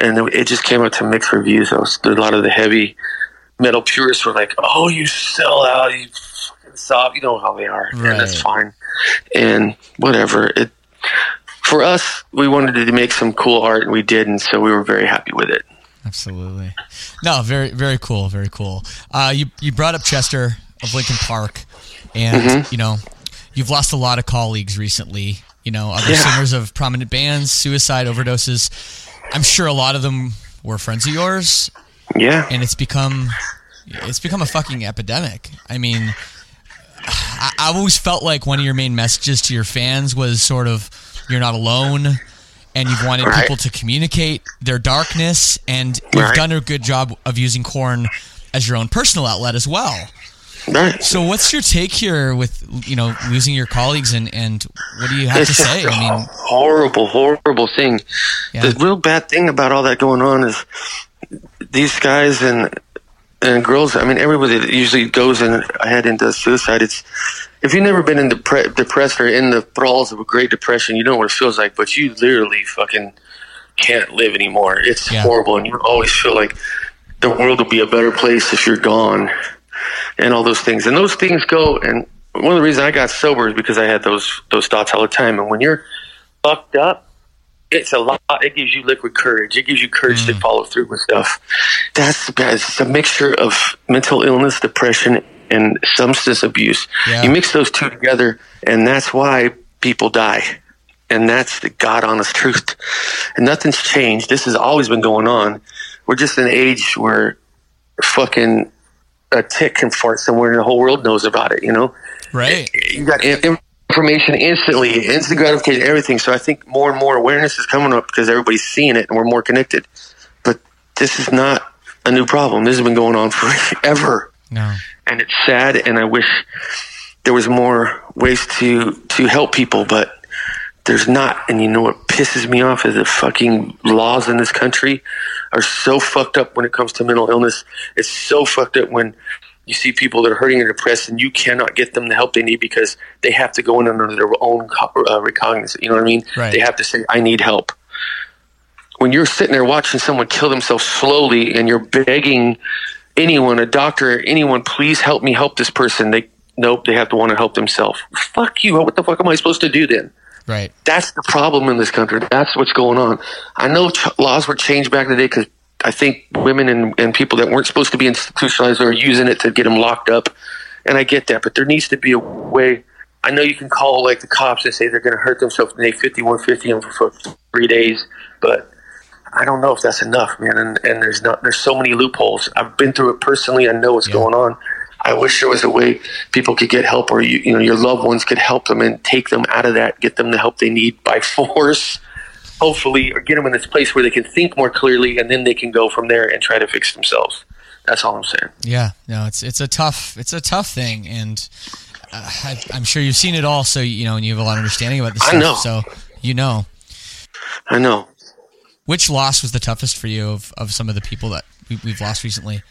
And it just came out to mixed reviews. Was, a lot of the heavy metal purists were like, "Oh, you sell out, you fucking soft." You know how they are, and that's fine. And whatever it. For us, we wanted to make some cool art, and we did, and so we were very happy with it. Absolutely. No, very very cool, very cool. Uh, you you brought up Chester of Linkin Park, and Mm-hmm. you know you've lost a lot of colleagues recently. You know, other Yeah. singers of prominent bands, suicide, overdoses. I'm sure a lot of them were friends of yours, Yeah, and it's become it's become a fucking epidemic. I mean, I, I've always felt like one of your main messages to your fans was sort of you're not alone, and you've wanted Right. people to communicate their darkness, and you've Right. done a good job of using Korn as your own personal outlet as well. Right. So, what's your take here with you know losing your colleagues, and and what do you have it's to say? a I mean, horrible, horrible thing. Yeah. The real bad thing about all that going on is these guys and and girls. I mean, everybody that usually goes in ahead and does suicide. It's if you've never been in depre- depressed or in the thralls of a Great Depression, you know what it feels like. But you literally fucking can't live anymore. It's Yeah. horrible, and you always feel like the world will be a better place if you're gone, and all those things. And those things go. And one of the reasons I got sober is because I had those those thoughts all the time. And when you're fucked up, it's a lot. It gives you liquid courage. It gives you courage to mm. follow through with stuff. That's. It's a mixture of mental illness, depression, and substance abuse. Yeah. You mix those two together, and that's why people die. And that's the God honest truth. And nothing's changed. This has always been going on. We're just in an age where fucking a tick can fart somewhere and the whole world knows about it, you know? right? you got information instantly, instant gratification, everything. So I think more and more awareness is coming up because everybody's seeing it and we're more connected. But this is not a new problem. This has been going on forever, [LAUGHS] No, and it's sad. And I wish there was more ways to to help people, but there's not. And you know what pisses me off is the fucking laws in this country are so fucked up when it comes to mental illness. It's so fucked up when you see people that are hurting and depressed, and you cannot get them the help they need because they have to go in under their own uh, recognizance. You know what I mean? Right. They have to say, "I need help." When you're sitting there watching someone kill themselves slowly, and you're begging anyone, a doctor, anyone, please help me help this person. They nope, they have to want to help themselves. Fuck you. What the fuck am I supposed to do then? Right. That's the problem in this country. That's what's going on. I know ch- laws were changed back in the day because I think women and, and people that weren't supposed to be institutionalized are using it to get them locked up. And I get that, but there needs to be a way. I know you can call like the cops and say they're going to hurt themselves and they 5150 them for three days, but I don't know if that's enough, man. And, and there's not, there's so many loopholes. I've been through it personally. I know what's Yeah. going on. I wish there was a way people could get help, or you, you know, your loved ones could help them and take them out of that, get them the help they need by [LAUGHS] force, hopefully, or get them in this place where they can think more clearly, and then they can go from there and try to fix themselves. That's all I'm saying. Yeah, no, it's it's a tough it's a tough thing, and uh, I, I'm sure you've seen it all. So you know, and you have a lot of understanding about this I know. So you know, I know. which loss was the toughest for you of, of some of the people that we, we've lost recently?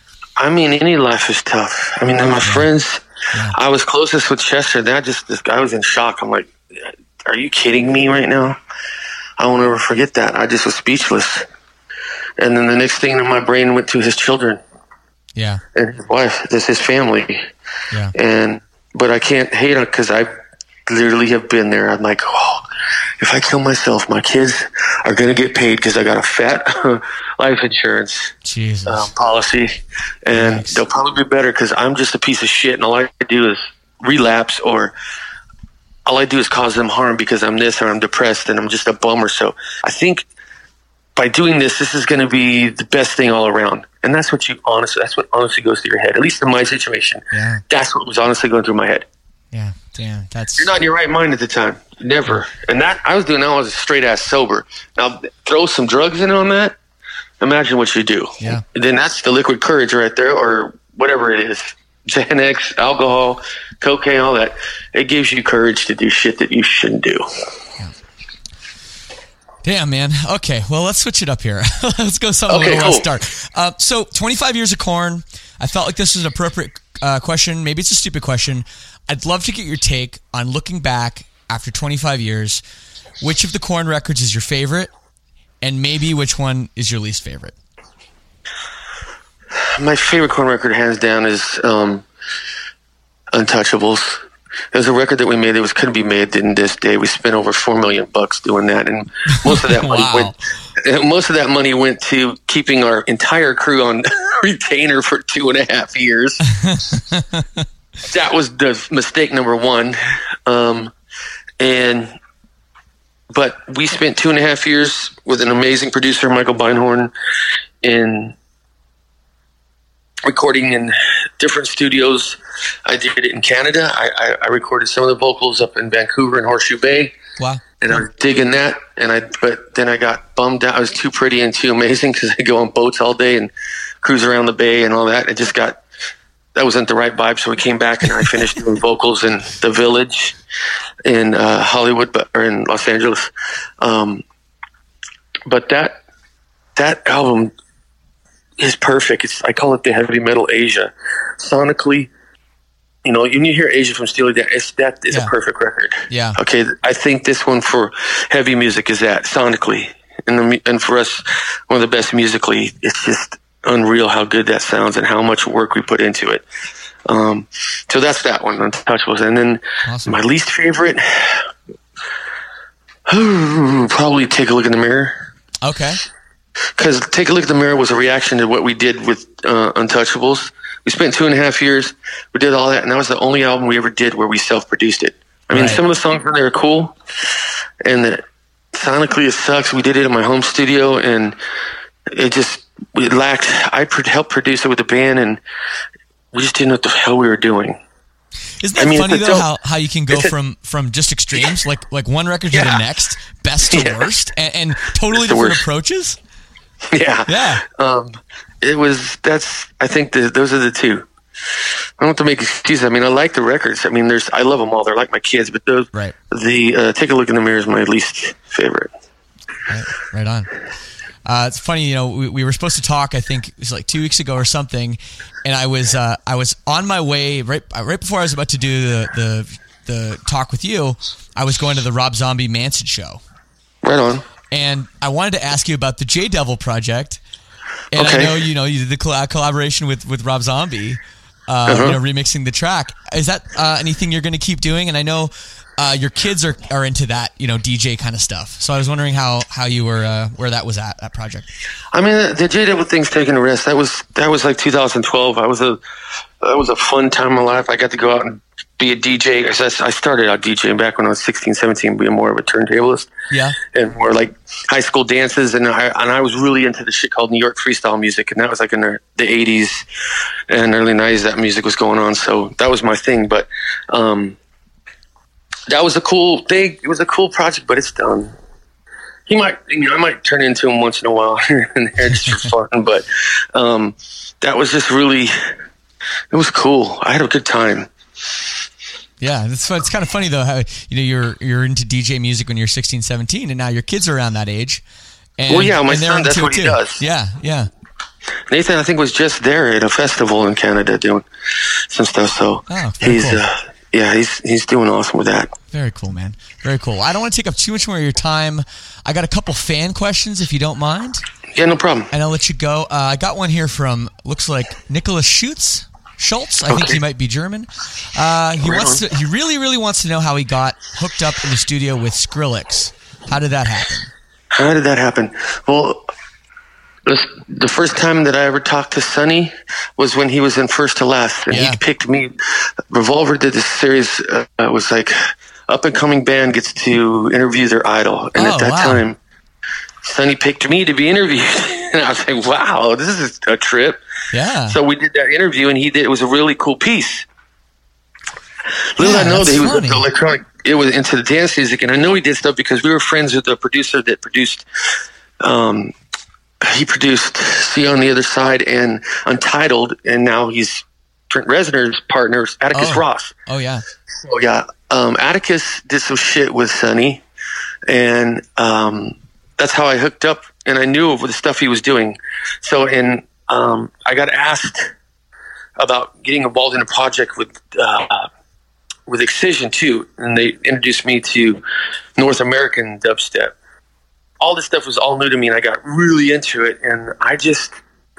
I mean, any life is tough. I mean, my friends, Yeah. I was closest with Chester. That just this guy was in shock. I'm like, are you kidding me right now? I won't ever forget that. I just was speechless. And then the next thing in my brain went to his children Yeah, and his wife. This his family. yeah, And but I can't hate on because I literally have been there. I'm like, oh, if I kill myself, my kids are gonna get paid because I got a fat [LAUGHS] life insurance um, policy, and they'll probably be better because I'm just a piece of shit, and all I do is relapse, or all I do is cause them harm because I'm this, or I'm depressed, and I'm just a bummer. So I think by doing this, this is going to be the best thing all around, and that's what you honestly, that's what honestly goes through your head. At least in my situation, Yeah. that's what was honestly going through my head. yeah, damn, that's You're not in your right mind at the time, never. And that I was doing that. I was straight ass sober. Now throw some drugs in on that. Imagine what you do. Yeah. And then that's the liquid courage right there, or whatever it is. Xanax, alcohol, cocaine, all that. It gives you courage to do shit that you shouldn't do. Damn, man. Okay, well, let's switch it up here. [LAUGHS] let's go something Okay, a little less dark. Uh, so, 25 years of Korn. I felt like this was an appropriate uh, question. Maybe it's a stupid question. I'd love to get your take on looking back after 25 years. Which of the Korn records is your favorite, and maybe which one is your least favorite? My favorite Korn record, hands down, is um, Untouchables. It was a record that we made that was couldn't be made in this day. We spent over four million bucks doing that, and most of that [LAUGHS] money Wow. went. [LAUGHS] Most of that money went to keeping our entire crew on [LAUGHS] retainer for two and a half years. That was the mistake number one, um, and but we spent two and a half years with an amazing producer, Michael Beinhorn, in recording in different studios. I did it in Canada. I, I, I recorded some of the vocals up in Vancouver and Horseshoe Bay, Wow. and I was digging that. And I, but then I got bummed out. I was too pretty and too amazing [LAUGHS] because I go on boats all day and cruise around the bay and all that. It just got that wasn't the right vibe. So we came back and I finished doing vocals in the Village in uh, Hollywood, but or in Los Angeles. Um, but that that album is perfect. It's I call it the heavy metal Aja. Sonically, you know, when you hear Aja from Steely Dan, it's that is Yeah. a perfect record. Yeah. Okay, I think this one for heavy music is that sonically, and the, and for us, one of the best musically. It's just unreal how good that sounds and how much work we put into it. Um, so that's that one, Untouchables, and then Awesome. my least favorite, [SIGHS] probably take a look in the mirror Okay. because take a look at the mirror was a reaction to what we did with uh, Untouchables. We spent two and a half years. We did all that, and that was the only album we ever did where we self-produced it. I mean, Right. some of the songs on there are cool, and the, sonically it sucks. We did it in my home studio, and it just it lacked. I helped produce it with the band, and we just didn't know what the hell we were doing. Isn't that I mean, funny though? How, how you can go it's a- from from just extremes, like like one record to the next, best to [LAUGHS] Yeah. worst, and, and totally different worst. approaches. yeah, Yeah. Um, it was. That's. I think the, those are the two. I don't have to make excuses. I mean, I like the records. I mean, there's. I love them all. They're like my kids. But those. Right. The uh, take a look in the mirror is my least favorite. Right, right on. Uh, it's funny, you know, we, we were supposed to talk. I think it was like two weeks ago or something, and I was uh, I was on my way right uh, right before I was about to do the, the the talk with you. I was going to the Rob Zombie Manson show, Right on. and I wanted to ask you about the J Devil project. And Okay. I know you know you did the colla- collaboration with with Rob Zombie, uh, Uh-huh. you know, remixing the track. Is that uh, anything you're going to keep doing? And I know uh, your kids are, are into that, you know, DJ kind of stuff. So I was wondering how how you were uh, where that was at that project. I mean, the J Devil thing's taking a risk. That was that was like 2012. I was a that was a fun time in my life. I got to go out and be a DJ. I started out DJing back when I was 16, 17, being more of a turntablist. Yeah. And more like high school dances. And I, and I was really into the shit called New York freestyle music. And that was like in the, the 80s and early 90s that music was going on. So that was my thing. But um, that was a cool thing. It was a cool project, but it's done. He might, you know, I might turn into him once in a while [LAUGHS] here and there just for fun. But um, that was just really, it was cool. I had a good time. Yeah, it's it's kind of funny though how you know you're you're into DJ music when you're 16, 17, and now your kids are around that age. And, well, yeah, my son, that's what he does. Yeah, yeah. Nathan, I think, was just there at a festival in Canada doing some stuff. So oh, he's, cool. uh, yeah, he's he's doing awesome with that. Very cool, man. Very cool. I don't want to take up too much more of your time. I got a couple fan questions, if you don't mind. Yeah, no problem. And I'll let you go. Uh, I got one here from looks like Nicholas Schutz. Schultz. I okay. think he might be German. Uh, he wants to. He really, really wants to know how he got hooked up in the studio with Skrillex. How did that happen? How did that happen? Well, the first time that I ever talked to Sonny was when he was in First to Last, and yeah. he picked me. Revolver did this series. Uh, it was like up and coming band gets to interview their idol, and oh, at that wow. time, Sonny picked me to be interviewed, [LAUGHS] and I was like, "Wow, this is a trip." Yeah. So we did that interview, and he did. It was a really cool piece. Little Yeah, I know that he was funny. electronic. It was into the dance music, and I know he did stuff because we were friends with the producer that produced. Um, he produced "See on the Other Side" and "Untitled," and now he's Trent Reznor's partner, Atticus Oh. Ross. Oh yeah. So yeah, um, Atticus did some shit with Sonny, and um, that's how I hooked up, and I knew of the stuff he was doing. So, and um, I got asked about getting involved in a project with uh, with Excision too, and they introduced me to North American dubstep. All this stuff was all new to me, and I got really into it. And I just,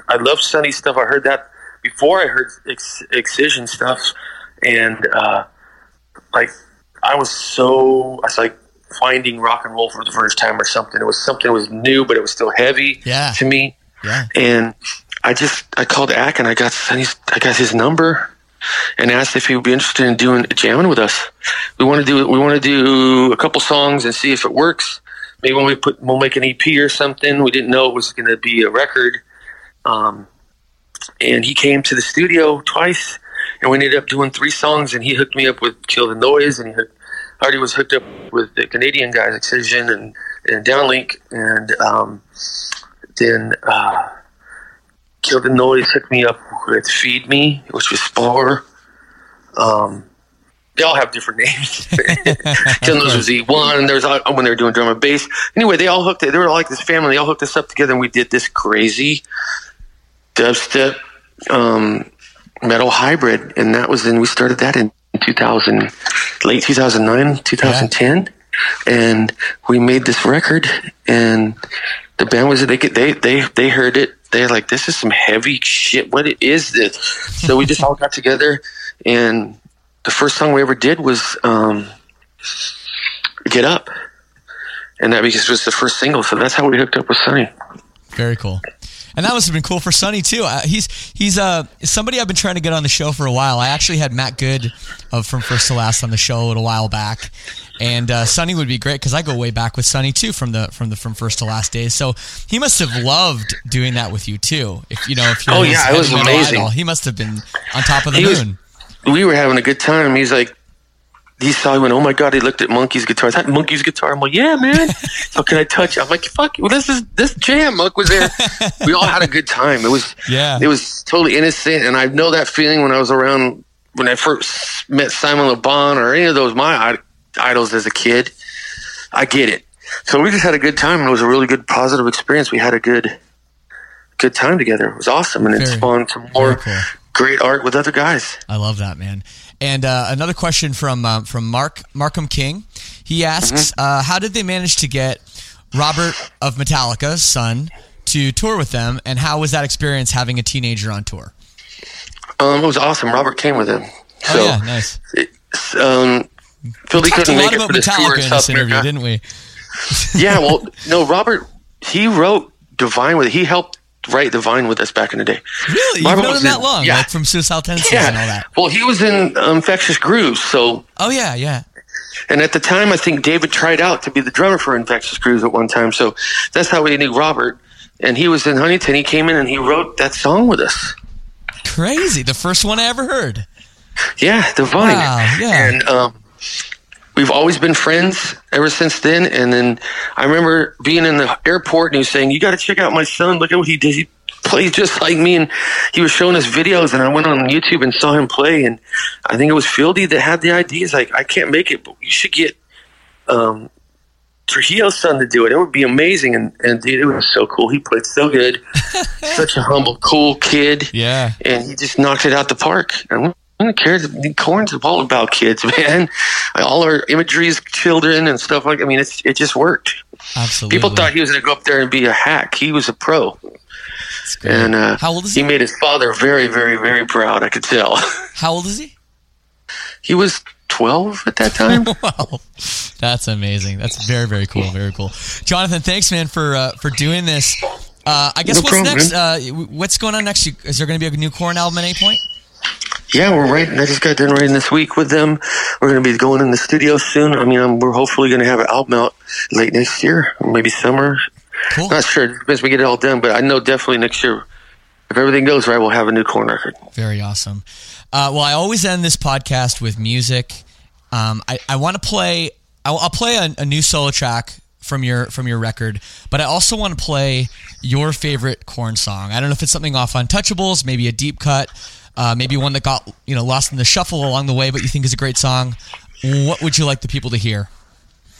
I love Sonny stuff. I heard that before I heard Ex- Excision stuff, and uh, like I was so I was like finding rock and roll for the first time or something. It was something that was new, but it was still heavy Yeah. to me. Yeah. And I just I called Ack and I got Sonny's I got his number and asked if he would be interested in doing a jamming with us. We want to do we want to do a couple songs and see if it works. Maybe when we put we'll make an EP or something. We didn't know it was going to be a record. Um, and he came to the studio twice, and we ended up doing three songs. And he hooked me up with Kill the Noise, and he hooked, already was hooked up with the Canadian guys, Excision and and Downlink, and um, then uh, Kill the Noise hooked me up with Feed Me, which was Spor. Um, they all have different names. [LAUGHS] The Noise was E1, and there's uh, when they were doing drum and bass. Anyway, they all hooked. It. They were like this family. They all hooked us up together, and we did this crazy dubstep um, metal hybrid, and that was in. We started that in 2000, late 2009, 2010, and we made this record. And the band was they they they they heard it. They're like, "This is some heavy shit. What is this?" So we just all got together, and the first song we ever did was um, "Get Up," and that because it was the first single. So that's how we hooked up with Sonny. Very cool. And that must have been cool for Sonny too. Uh, he's he's uh somebody I've been trying to get on the show for a while. I actually had Matt Good of from First to Last on the show a little while back, and uh, Sonny would be great because I go way back with Sonny too from the from the from First to Last days. So he must have loved doing that with you too. If you know if you're Oh, yeah, it was amazing. idol, he must have been on top of the He was- moon. We were having a good time. He's like, he saw, he went, oh my God, he looked at Munky's guitar. Is that Munky's guitar? I'm like, yeah, man. [LAUGHS] so can I touch it? I'm like, fuck, well, this is, this jam. Monk was there. we all had a good time. It was, Yeah. it was totally innocent. And I know that feeling when I was around, when I first met Simon Le Bon or any of those, my idols as a kid. I get it. So we just had a good time and it was a really good positive experience. We had a good, good time together. It was awesome. And it Very- spawned some more cool. Great art with other guys. I love that man. And uh, another question from um, from Mark Markham King. He asks, Mm-hmm. uh, "How did they manage to get Robert of Metallica's son to tour with them, and how was that experience having a teenager on tour?" Um, it was awesome. Robert came with him. So, oh yeah, nice. it's, um, Fieldy Talked a couldn't lot make it about for this tour Metallica in in South this interview, America. didn't we? yeah, well, [LAUGHS] no, Robert, he wrote Divine with. He helped write vine with us back in the day. Really? You've known him that in- long, yeah. like from Suicidal Tendencies and all that. Well, he was in Infectious Grooves, so Oh yeah, yeah. and at the time, I think David tried out to be the drummer for Infectious Grooves at one time. So that's how we knew Robert. And he was in Huntington. He came in and he wrote that song with us. Crazy. The first one I ever heard. Yeah, Divine. Wow, yeah. And um, we've always been friends ever since then. And then I remember being in the airport and he was saying, "You got to check out my son. Look at what he did. He plays just like me." And he was showing us videos, and I went on YouTube and saw him play. And I think it was Fieldy that had the idea. He's like, "I can't make it, but you should get." Um, Trujillo's son to do it. It would be amazing, and, and dude, it was so cool. He played so good, [LAUGHS] such a humble, cool kid Yeah. and he just knocked it out the park. And who cares? The Korn's all about kids, [LAUGHS] man. All our imagery is children and stuff like. I mean, it's it just worked. Absolutely. People thought he was going to go up there and be a hack. He was a pro, and uh, How old is he he? made his father very, very, very proud. I could tell. [LAUGHS] How old is he? he was twelve at that time. [LAUGHS] Wow, that's amazing. That's very very cool. Very cool. Jonathan, thanks man for uh, for doing this. Uh, I guess No what's problem, next? Uh, what's going on next? Is there going to be a new Korn album at any point? Yeah, we're writing. I just got done writing this week with them. We're going to be going in the studio soon. I mean, um, we're hopefully going to have an album out late next year, maybe summer. Cool. Not sure. Depends. We get it all done, but I know definitely next year. If everything goes right, we'll have a new Korn record. Very awesome. Uh, well, I always end this podcast with music. Um, I, I want to play. I'll, I'll play a, a new solo track from your from your record, but I also want to play your favorite Korn song. I don't know if it's something off Untouchables, maybe a deep cut, uh, maybe one that got you know lost in the shuffle along the way, but you think is a great song. What would you like the people to hear?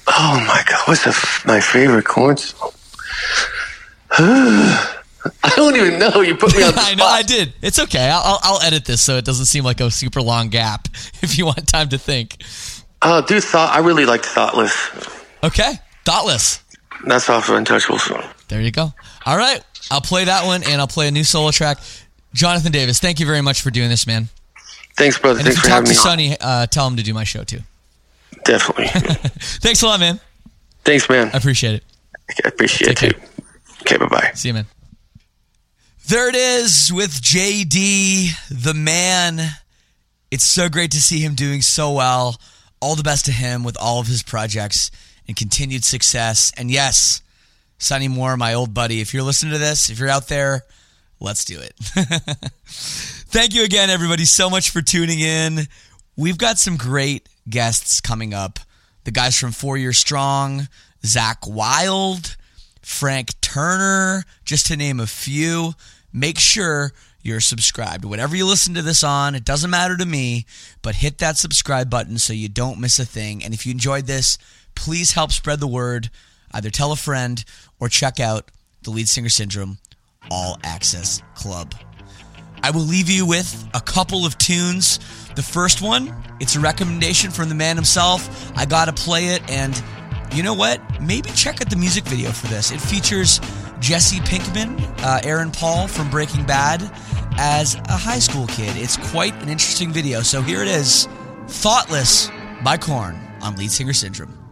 Oh my god, what's the f- my favorite Korn song? [SIGHS] I don't even know. You put me on [LAUGHS] the I know I did. It's okay. I'll, I'll edit this so it doesn't seem like a super long gap. [LAUGHS] If you want time to think. Oh, dude, thought I really like Thoughtless. Okay. Thoughtless. That's off of Untouchables. There you go. All right. I'll play that one and I'll play a new solo track. Jonathan Davis, thank you very much for doing this, man. Thanks, brother. And if Thanks you for talk having to. Sonny, uh, tell him to do my show too. Definitely. [LAUGHS] Thanks a lot, man. Thanks, man. I appreciate it. I appreciate Take it. Okay, bye bye. See you, man. There it is with JD, the man. It's so great to see him doing so well. All the best to him with all of his projects and continued success. And yes, Sonny Moore, my old buddy, if you're listening to this, if you're out there, let's do it. [LAUGHS] Thank you again, everybody, so much for tuning in. We've got some great guests coming up. The guys from Four Year Strong, Zakk Wylde, Frank Turner, just to name a few. Make sure you're subscribed. Whatever you listen to this on, it doesn't matter to me, but hit that subscribe button so you don't miss a thing. And if you enjoyed this, please help spread the word. Either tell a friend or check out the Lead Singer Syndrome All Access Club. I will leave you with a couple of tunes. The first one, it's a recommendation from the man himself. I gotta play it, and you know what? Maybe check out the music video for this. It features Jesse Pinkman, uh, Aaron Paul from Breaking Bad, as a high school kid. It's quite an interesting video. So here it is Thoughtless by Korn on Lead Singer Syndrome.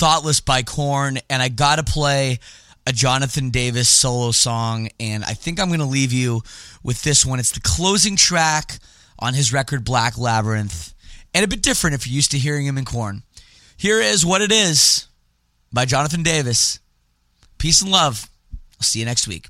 Thoughtless by Korn, and I gotta play a Jonathan Davis solo song, and I think I'm gonna leave you with this one. It's the closing track on his record Black Labyrinth, and a bit different if you're used to hearing him in Korn. Here is What It Is by Jonathan Davis. Peace and love. I'll see you next week.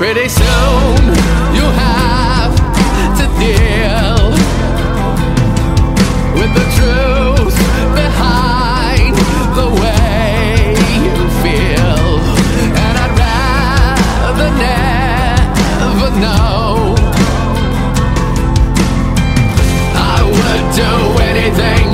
Pretty soon you have to deal with the truth behind the way you feel. And I'd rather never know. I would do anything